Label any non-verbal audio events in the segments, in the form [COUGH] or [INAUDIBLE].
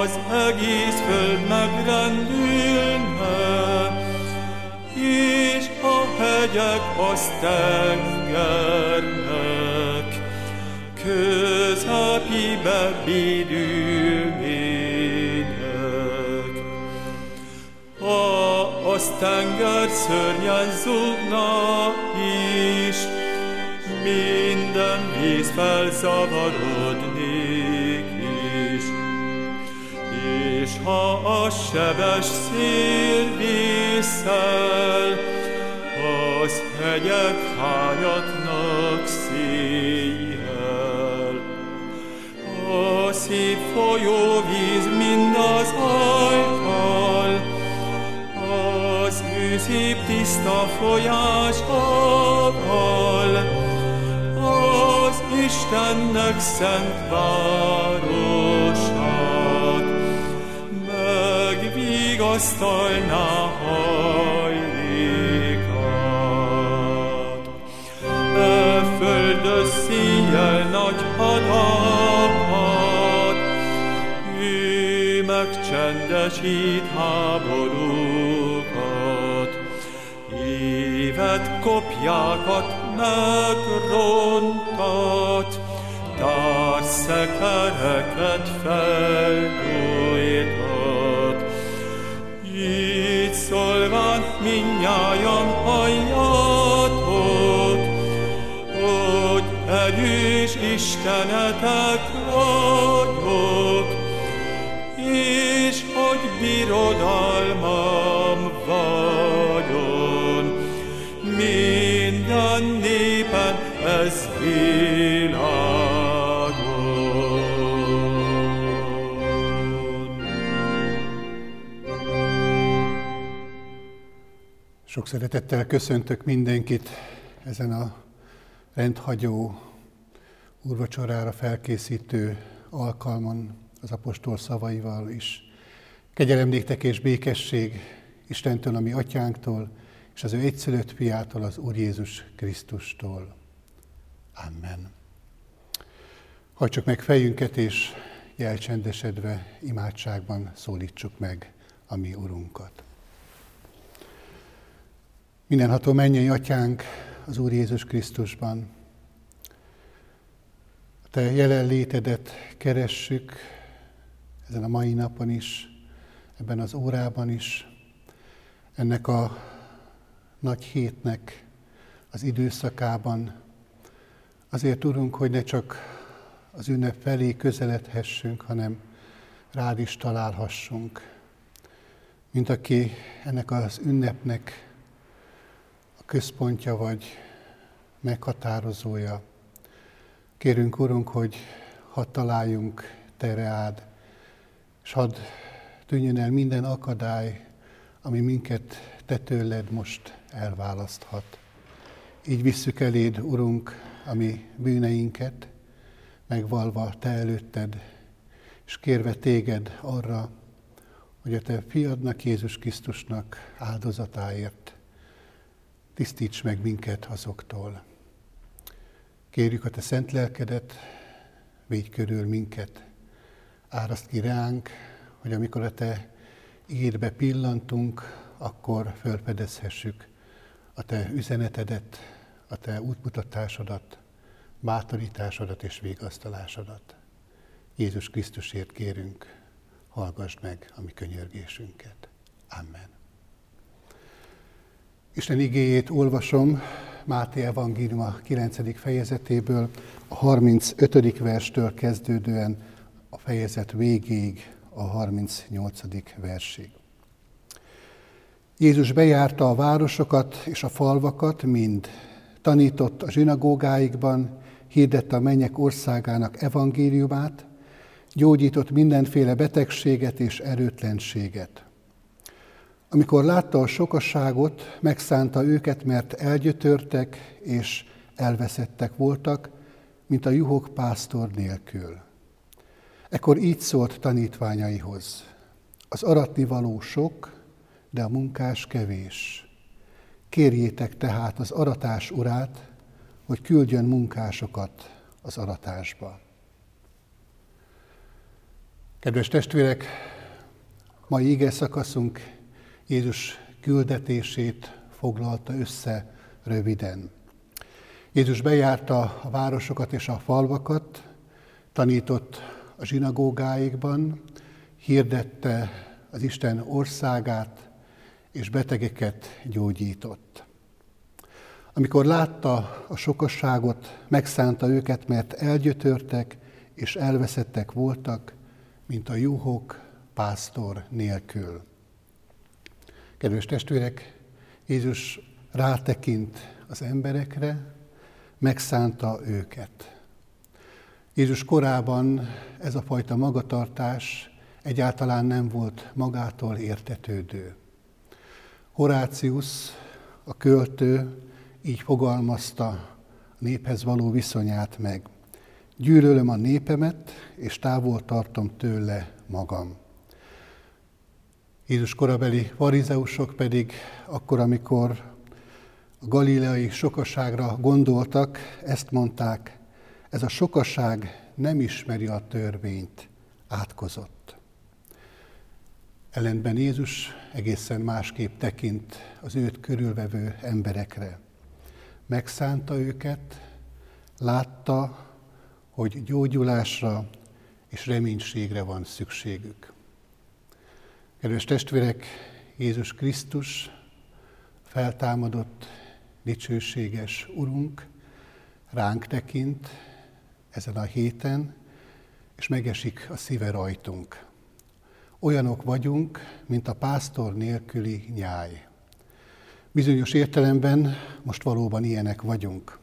az egész föld megrendülne, és a hegyek azt tengernek, közepibe védülnének. Ha az tenger szörnyen zúgna is, minden víz felzavarodnék ha a sebes szél viszel, az hegyek hányatnak széjjel. A szép folyóvíz mind az ajtal, az ő szép tiszta folyásával, az Istennek szent városát, megvigasztalná hajlékát. E földös szíjjel nagy hadakat, ő megcsendesít háborúkat, évet kopjákat megrontat, társzekereket felgyújtat. Szólván minnyájan halljatok, hogy erős Istenetek vagyok, és hogy birodalmam vagyon. Minden népen ez világon. Sok szeretettel köszöntök mindenkit ezen a rendhagyó úrvacsorára felkészítő alkalmon az apostol szavaival is. Kegyelem néktek és békesség Istentől, ami atyánktól, és az ő egyszülött fiától, az Úr Jézus Krisztustól. Amen. Hajtsuk meg fejünket, és jelcsendesedve imádságban szólítsuk meg a mi Urunkat. Mindenható mennyei atyánk az Úr Jézus Krisztusban, a Te jelenlétedet keressük ezen a mai napon is, ebben az órában is, ennek a nagy hétnek az időszakában. Azért tudunk, hogy ne csak az ünnep felé közeledhessünk, hanem rád is találhassunk. Mint aki ennek az ünnepnek központja vagy meghatározója. Kérünk, Urunk, hogy hadd találjunk Te rád, és hadd tűnjön el minden akadály, ami minket Te tőled most elválaszthat. Így visszük eléd, Urunk, a mi bűneinket, megvalva Te előtted, és kérve Téged arra, hogy a Te fiadnak, Jézus Krisztusnak áldozatáért tisztíts meg minket azoktól. Kérjük a Te szent lelkedet, védj körül minket, áraszt ki ránk, hogy amikor a Te ígédbe pillantunk, akkor fölfedezhessük a Te üzenetedet, a Te útmutatásodat, bátorításodat és végasztalásodat. Jézus Krisztusért kérünk, hallgass meg a mi könyörgésünket. Amen. Isten igéjét olvasom Máté Evangélium a 9. fejezetéből, a 35. verstől kezdődően a fejezet végéig, a 38. versig. Jézus bejárta a városokat és a falvakat mind, tanított a zsinagógáikban, hirdette a mennyek országának evangéliumát, gyógyított mindenféle betegséget és erőtlenséget. Amikor látta a sokasságot, megszánta őket, mert elgyötörtek és elveszettek voltak, mint a juhok pásztor nélkül. Ekkor így szólt tanítványaihoz. Az aratni való sok, de a munkás kevés. Kérjétek tehát az aratás urát, hogy küldjön munkásokat az aratásba. Kedves testvérek, mai ige szakaszunk Jézus küldetését foglalta össze röviden. Jézus bejárta a városokat és a falvakat, tanított a zsinagógáikban, hirdette az Isten országát, és betegeket gyógyított. Amikor látta a sokasságot, megszánta őket, mert elgyötörtek és elveszettek voltak, mint a juhok pásztor nélkül. Kedves testvérek, Jézus rátekint az emberekre, megszánta őket. Jézus korában ez a fajta magatartás egyáltalán nem volt magától értetődő. Horácius, a költő így fogalmazta a néphez való viszonyát meg. Gyűlölöm a népemet, és távol tartom tőle magam. Jézus korabeli farizeusok pedig akkor, amikor a galileai sokaságra gondoltak, ezt mondták, ez a sokaság nem ismeri a törvényt, átkozott. Ellenben Jézus egészen másképp tekint az őt körülvevő emberekre. Megszánta őket, látta, hogy gyógyulásra és reménységre van szükségük. Kedves testvérek, Jézus Krisztus feltámadott, dicsőséges Urunk, ránk tekint ezen a héten, és megesik a szíve rajtunk. Olyanok vagyunk, mint a pásztor nélküli nyáj. Bizonyos értelemben most valóban ilyenek vagyunk,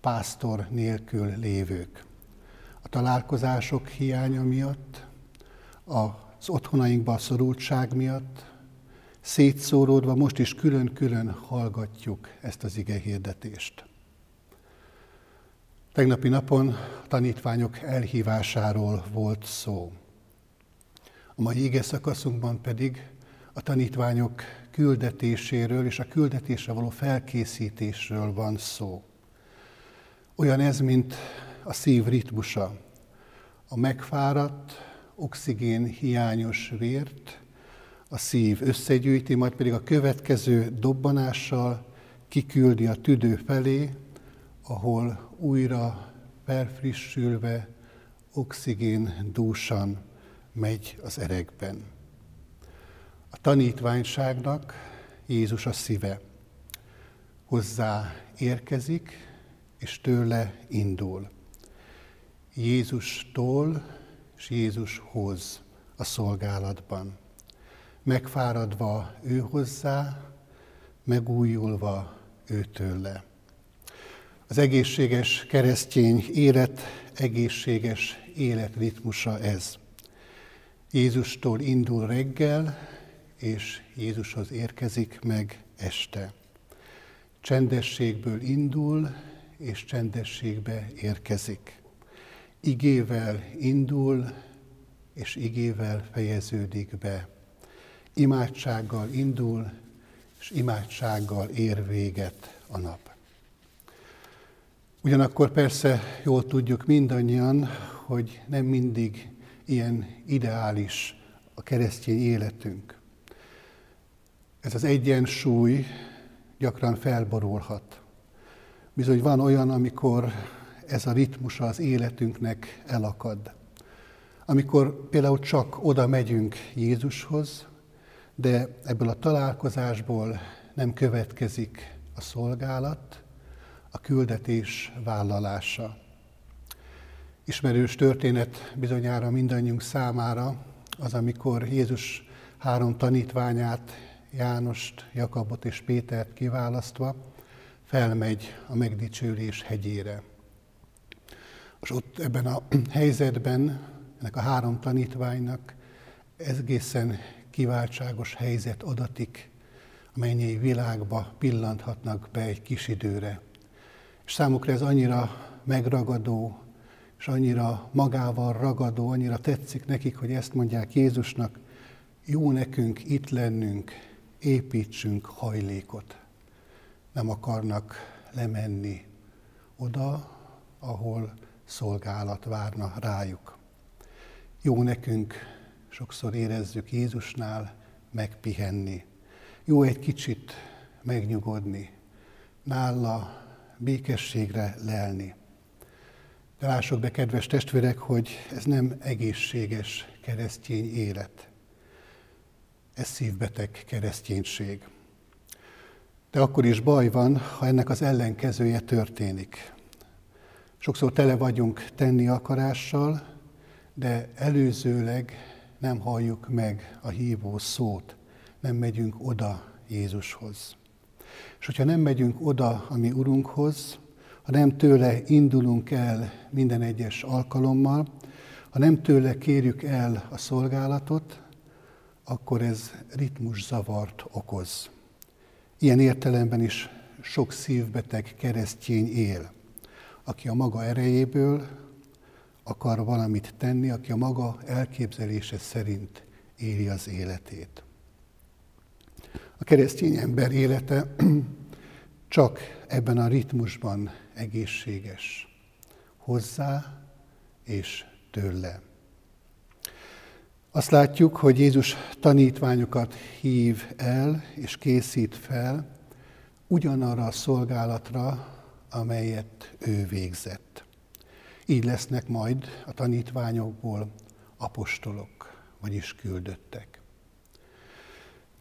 pásztor nélkül lévők. A találkozások hiánya miatt, az otthonainkba a szorultság miatt, szétszóródva most is külön-külön hallgatjuk ezt az ige hirdetést. Tegnapi napon a tanítványok elhívásáról volt szó. A mai ige szakaszunkban pedig a tanítványok küldetéséről és a küldetésre való felkészítésről van szó. Olyan ez, mint a szív ritmusa. A megfáradt, oxigén hiányos vért a szív összegyűjti, majd pedig a következő dobbanással kiküldi a tüdő felé, ahol újra felfrissülve, oxigén dúsan megy az erekben. A tanítványságnak Jézus a szíve. Hozzá érkezik, és tőle indul. Jézustól és Jézushoz a szolgálatban. Megfáradva ő hozzá, megújulva ő tőle. Az egészséges keresztény élet, egészséges életritmusa ez. Jézustól indul reggel, és Jézushoz érkezik meg este. Csendességből indul, és csendességbe érkezik. Igével indul, és igével fejeződik be. Imádsággal indul, és imádsággal ér véget a nap. Ugyanakkor persze jól tudjuk mindannyian, hogy nem mindig ilyen ideális a keresztény életünk. Ez az egyensúly gyakran felborulhat. Bizony van olyan, amikor ez a ritmusa az életünknek elakad. Amikor például csak oda megyünk Jézushoz, de ebből a találkozásból nem következik a szolgálat, a küldetés vállalása. Ismerős történet bizonyára mindannyiunk számára az, amikor Jézus három tanítványát, Jánost, Jakabot és Pétert kiválasztva felmegy a megdicsőlés hegyére. És ott ebben a [CLEARS THROAT] helyzetben ennek a három tanítványnak egészen kiváltságos helyzet adatik, a mennyei világba pillanthatnak be egy kis időre. És számukra ez annyira megragadó, és annyira magával ragadó, annyira tetszik nekik, hogy ezt mondják Jézusnak, jó nekünk itt lennünk, építsünk hajlékot. Nem akarnak lemenni oda, ahol szolgálat várna rájuk. Jó nekünk, sokszor érezzük Jézusnál, megpihenni. Jó egy kicsit megnyugodni, nála békességre lelni. De lássuk be, kedves testvérek, hogy ez nem egészséges keresztény élet. Ez szívbeteg kereszténység. De akkor is baj van, ha ennek az ellenkezője történik. Sokszor tele vagyunk tenni akarással, de előzőleg nem halljuk meg a hívó szót, nem megyünk oda Jézushoz. És hogyha nem megyünk oda a mi Urunkhoz, ha nem tőle indulunk el minden egyes alkalommal, ha nem tőle kérjük el a szolgálatot, akkor ez ritmuszavart okoz. Ilyen értelemben is sok szívbeteg keresztény él, aki a maga erejéből akar valamit tenni, aki a maga elképzelése szerint éli az életét. A keresztény ember élete [CLEARS THROAT] csak ebben a ritmusban egészséges. Hozzá és tőle. Azt látjuk, hogy Jézus tanítványokat hív el és készít fel ugyanarra a szolgálatra, amelyet ő végzett. Így lesznek majd a tanítványokból apostolok, vagyis küldöttek.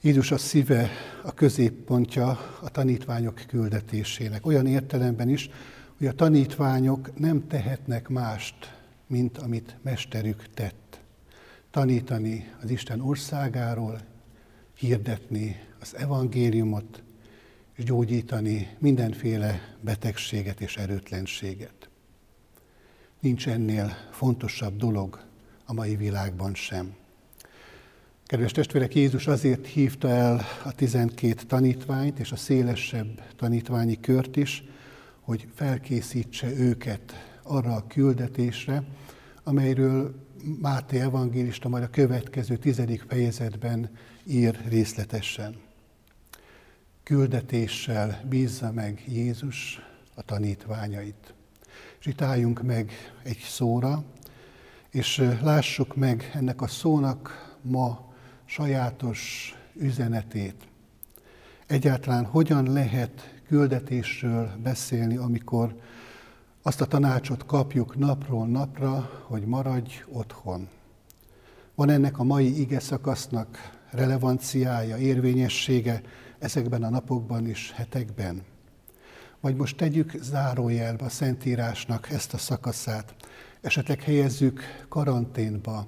Jézus a szíve, a középpontja a tanítványok küldetésének. Olyan értelemben is, hogy a tanítványok nem tehetnek mást, mint amit mesterük tett. Tanítani az Isten országáról, hirdetni az evangéliumot, és gyógyítani mindenféle betegséget és erőtlenséget. Nincs ennél fontosabb dolog a mai világban sem. Kedves testvérek, Jézus azért hívta el a tizenkét tanítványt és a szélesebb tanítványi kört is, hogy felkészítse őket arra a küldetésre, amelyről Máté evangélista majd a következő tizedik fejezetben ír részletesen. Küldetéssel bízza meg Jézus a tanítványait. És itt álljunk meg egy szóra, és lássuk meg ennek a szónak ma sajátos üzenetét. Egyáltalán hogyan lehet küldetésről beszélni, amikor azt a tanácsot kapjuk napról napra, hogy maradj otthon. Van ennek a mai ige szakasznak relevanciája, érvényessége ezekben a napokban és hetekben? Vagy most tegyük zárójelbe a Szentírásnak ezt a szakaszát, esetleg helyezzük karanténba,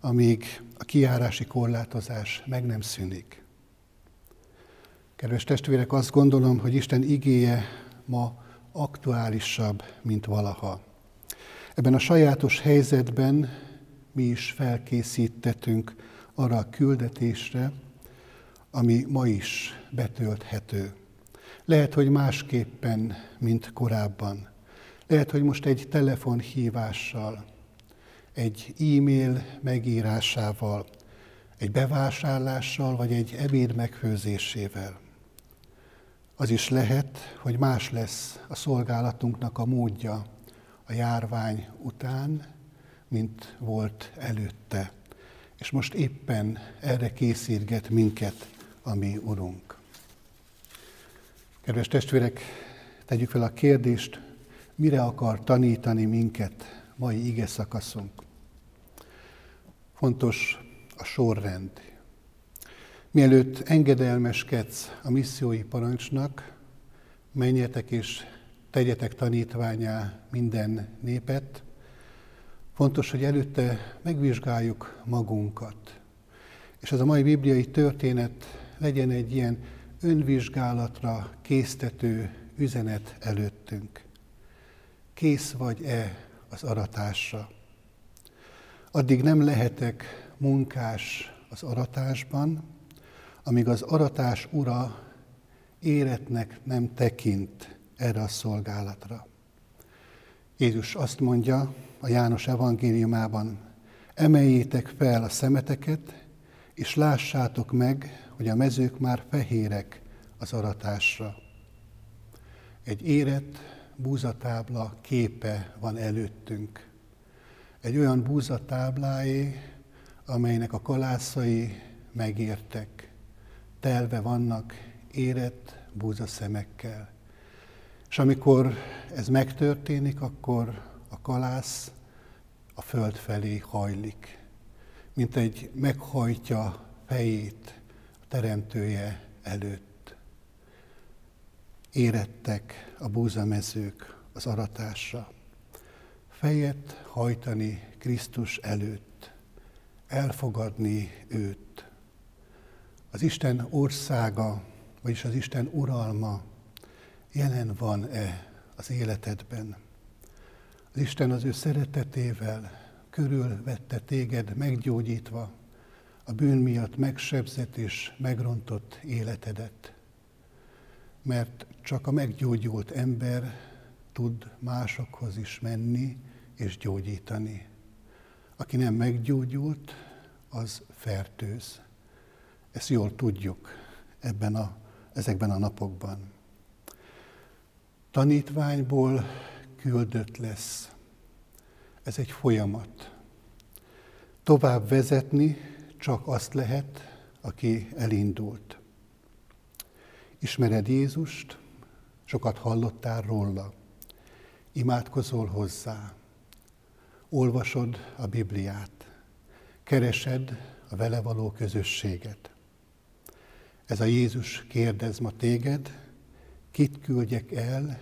amíg a kiárási korlátozás meg nem szűnik. Kedves testvérek, azt gondolom, hogy Isten igéje ma aktuálisabb, mint valaha. Ebben a sajátos helyzetben mi is felkészítettünk arra a küldetésre, ami ma is betölthető. Lehet, hogy másképpen, mint korábban. Lehet, hogy most egy telefonhívással, egy e-mail megírásával, egy bevásárlással, vagy egy ebéd megfőzésével. Az is lehet, hogy más lesz a szolgálatunknak a módja a járvány után, mint volt előtte. És most éppen erre készítget minket a mi Urunk. Kedves testvérek, tegyük fel a kérdést, mire akar tanítani minket mai ige szakaszunk. Fontos a sorrend. Mielőtt engedelmeskedsz a missziói parancsnak, menjetek és tegyetek tanítványá minden népet, fontos, hogy előtte megvizsgáljuk magunkat. És ez a mai bibliai történet legyen egy ilyen önvizsgálatra késztető üzenet előttünk. Kész vagy-e az aratásra? Addig nem lehetek munkás az aratásban, amíg az aratás ura éretnek nem tekint erre a szolgálatra. Jézus azt mondja a János evangéliumában, emeljétek fel a szemeteket, és lássátok meg, hogy a mezők már fehérek az aratásra. Egy érett búzatábla képe van előttünk. Egy olyan búzatábláé, amelynek a kalászai megértek, telve vannak érett búzaszemekkel. És amikor ez megtörténik, akkor a kalász a föld felé hajlik, mint egy meghajtja fejét teremtője előtt. Érettek a búzamezők az aratásra. Fejet hajtani Krisztus előtt, elfogadni őt. Az Isten országa, vagyis az Isten uralma jelen van-e az életedben? Az Isten az ő szeretetével körülvette téged meggyógyítva, a bűn miatt megsebzett és megrontott életedet. Mert csak a meggyógyult ember tud másokhoz is menni és gyógyítani. Aki nem meggyógyult, az fertőz. Ezt jól tudjuk ebben a, ezekben a napokban. Tanítványból küldött lesz. Ez egy folyamat. Tovább vezetni csak azt lehet, aki elindult. Ismered Jézust, sokat hallottál róla, imádkozol hozzá, olvasod a Bibliát, keresed a vele való közösséget. Ez a Jézus kérdez ma téged, kit küldjek el,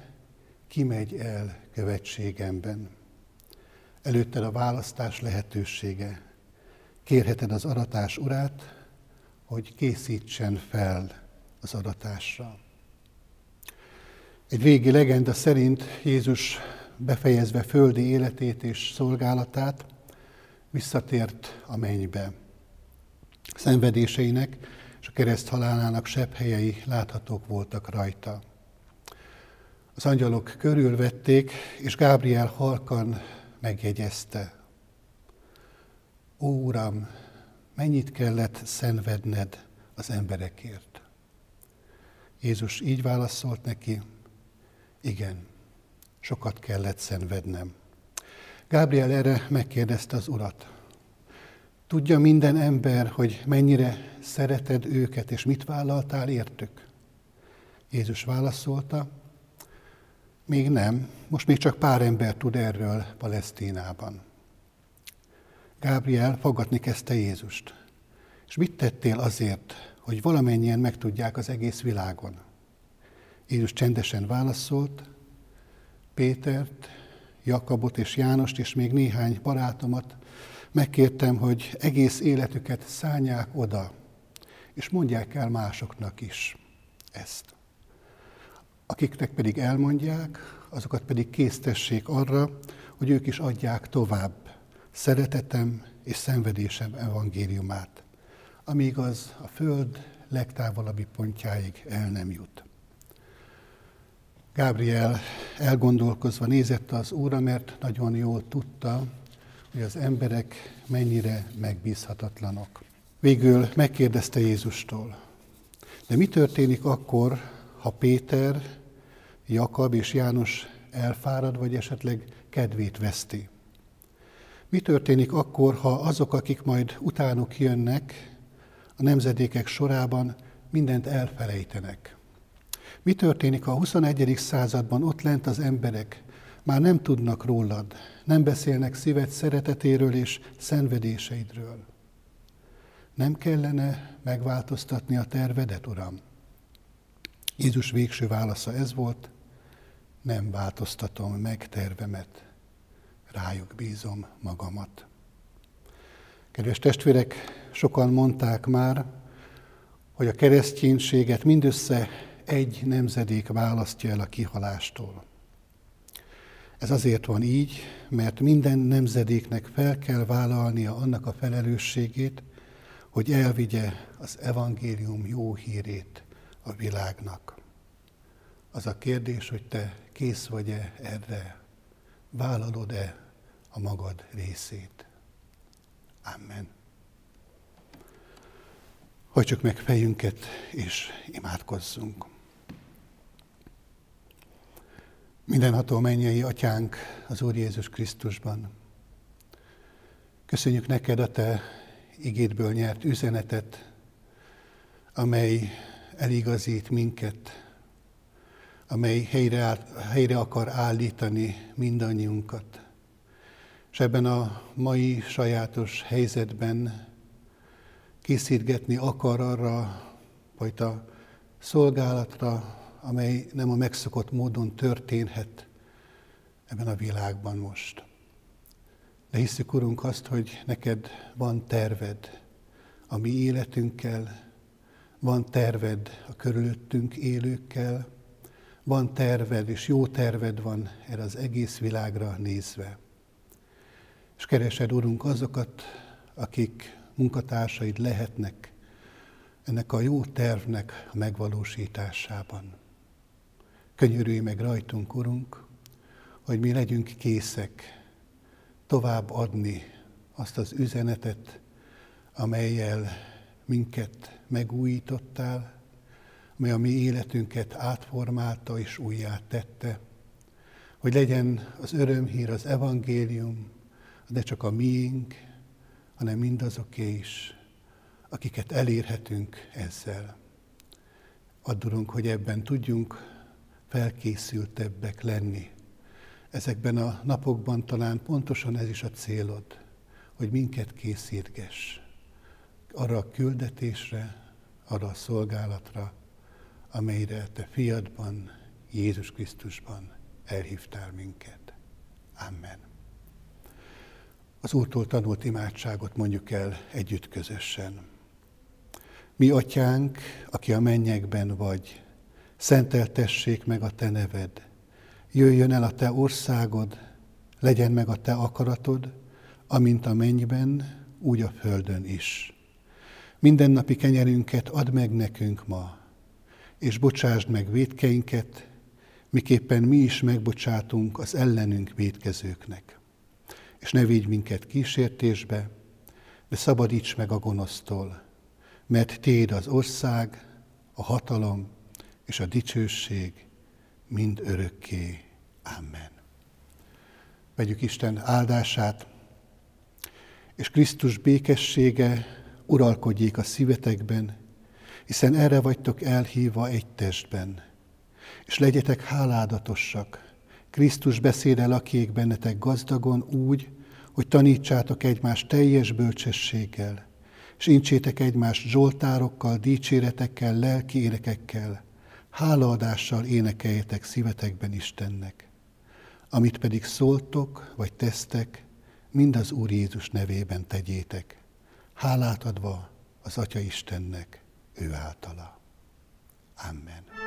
ki megy el követségemben. Előtted a választás lehetősége. Kérheted az aratás urát, hogy készítsen fel az aratásra. Egy régi legenda szerint Jézus befejezve földi életét és szolgálatát visszatért a mennybe. Szenvedéseinek és a kereszt halálának sebb helyei láthatók voltak rajta. Az angyalok körülvették, és Gábriel halkan megjegyezte. Ó, Uram, mennyit kellett szenvedned az emberekért? Jézus így válaszolt neki, igen, sokat kellett szenvednem. Gábriel erre megkérdezte az urat. Tudja minden ember, hogy mennyire szereted őket, és mit vállaltál értük? Jézus válaszolta, még nem, most még csak pár ember tud erről Palesztinában. Gábriel fogadni kezdte Jézust. És mit tettél azért, hogy valamennyien megtudják az egész világon? Jézus csendesen válaszolt, Pétert, Jakabot és Jánost és még néhány barátomat megkértem, hogy egész életüket szállják oda, és mondják el másoknak is ezt. Akiknek pedig elmondják, azokat pedig késztessék arra, hogy ők is adják tovább szeretetem és szenvedésem evangéliumát, amíg az a föld legtávolabbi pontjáig el nem jut. Gábriel elgondolkozva nézett az Úra, mert nagyon jól tudta, hogy az emberek mennyire megbízhatatlanok. Végül megkérdezte Jézustól, de mi történik akkor, ha Péter, Jakab és János elfárad, vagy esetleg kedvét veszti? Mi történik akkor, ha azok, akik majd utánuk jönnek, a nemzedékek sorában mindent elfelejtenek? Mi történik, ha a 21. században ott lent az emberek már nem tudnak rólad, nem beszélnek szíved szeretetéről és szenvedéseidről? Nem kellene megváltoztatni a tervedet, Uram? Jézus végső válasza ez volt, nem változtatom meg tervemet, rájuk bízom magamat. Kedves testvérek, sokan mondták már, hogy a kereszténységet mindössze egy nemzedék választja el a kihalástól. Ez azért van így, mert minden nemzedéknek fel kell vállalnia annak a felelősségét, hogy elvigye az evangélium jó hírét a világnak. Az a kérdés, hogy te kész vagy-e erre, vállalod-e a magad részét. Amen. Hajtsuk meg fejünket, és imádkozzunk. Mindenható mennyei atyánk az Úr Jézus Krisztusban. Köszönjük neked a te igédből nyert üzenetet, amely eligazít minket, amely helyre, helyre akar állítani mindannyiunkat. És ebben a mai sajátos helyzetben készítgetni akar arra fajta szolgálatra, amely nem a megszokott módon történhet ebben a világban most. De hiszük, Urunk, azt, hogy neked van terved a mi életünkkel, van terved a körülöttünk élőkkel, van terved, és jó terved van erre az egész világra nézve. És keresed, Urunk, azokat, akik munkatársaid lehetnek ennek a jó tervnek a megvalósításában. Könyörülj meg rajtunk, Urunk, hogy mi legyünk készek tovább adni azt az üzenetet, amelyel minket megújítottál, mely a mi életünket átformálta és újjá tette, hogy legyen az örömhír, az evangélium, de csak a miénk, hanem mindazoké is, akiket elérhetünk ezzel. Addurunk, hogy ebben tudjunk felkészültebbek lenni. Ezekben a napokban talán pontosan ez is a célod, hogy minket készítgess arra a küldetésre, arra a szolgálatra, amelyre te fiadban, Jézus Krisztusban elhívtál minket. Amen. Az Úrtól tanult imádságot mondjuk el együtt közösen. Mi, Atyánk, aki a mennyekben vagy, szenteltessék meg a Te neved, jöjjön el a Te országod, legyen meg a Te akaratod, amint a mennyben, úgy a földön is. Mindennapi kenyerünket add meg nekünk ma, és bocsásd meg védkeinket, miképpen mi is megbocsátunk az ellenünk védkezőknek. És ne vigy minket kísértésbe, de szabadíts meg a gonosztól, mert Téd az ország, a hatalom és a dicsőség mind örökké. Amen. Vegyük Isten áldását, és Krisztus békessége uralkodjék a szívetekben, hiszen erre vagytok elhívva egy testben. És legyetek háládatosak, Krisztus beszéde lakjék bennetek gazdagon úgy, hogy tanítsátok egymást teljes bölcsességgel, és incsétek egymást zsoltárokkal, dicséretekkel, lelki énekekkel, hálaadással énekeljetek szívetekben Istennek. Amit pedig szóltok, vagy tesztek, mind az Úr Jézus nevében tegyétek, hálát adva az Atya Istennek ő általa. Amen.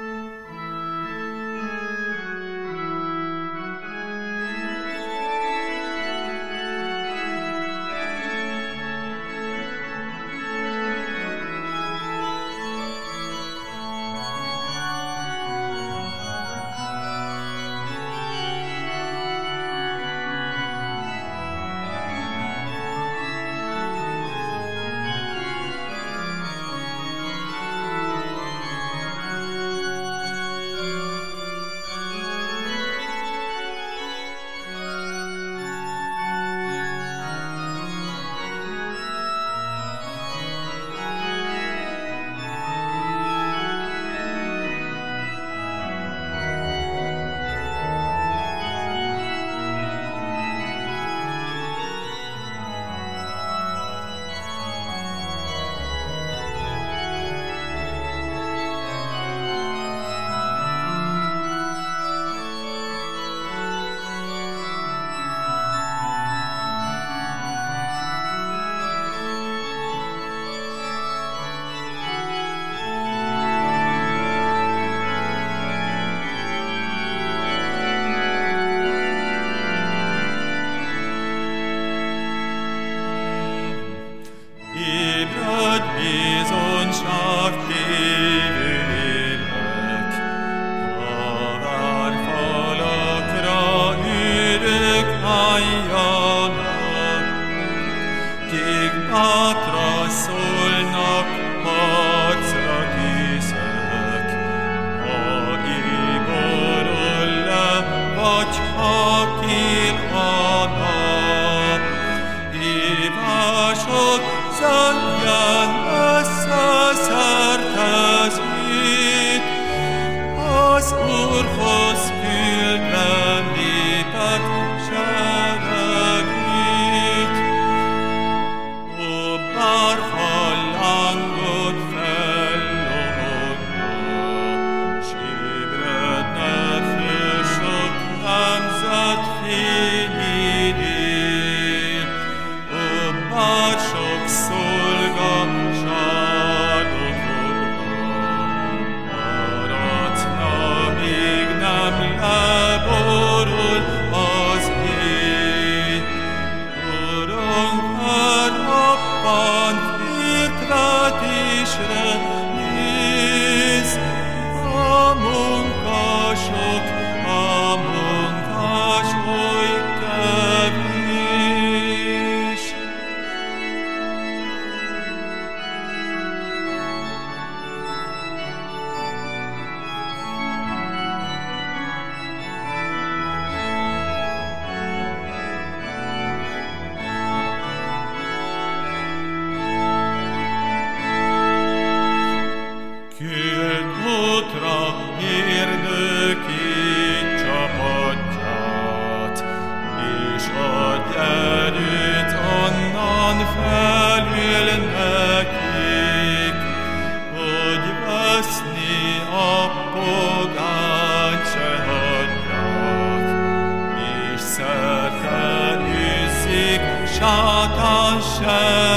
Shabbat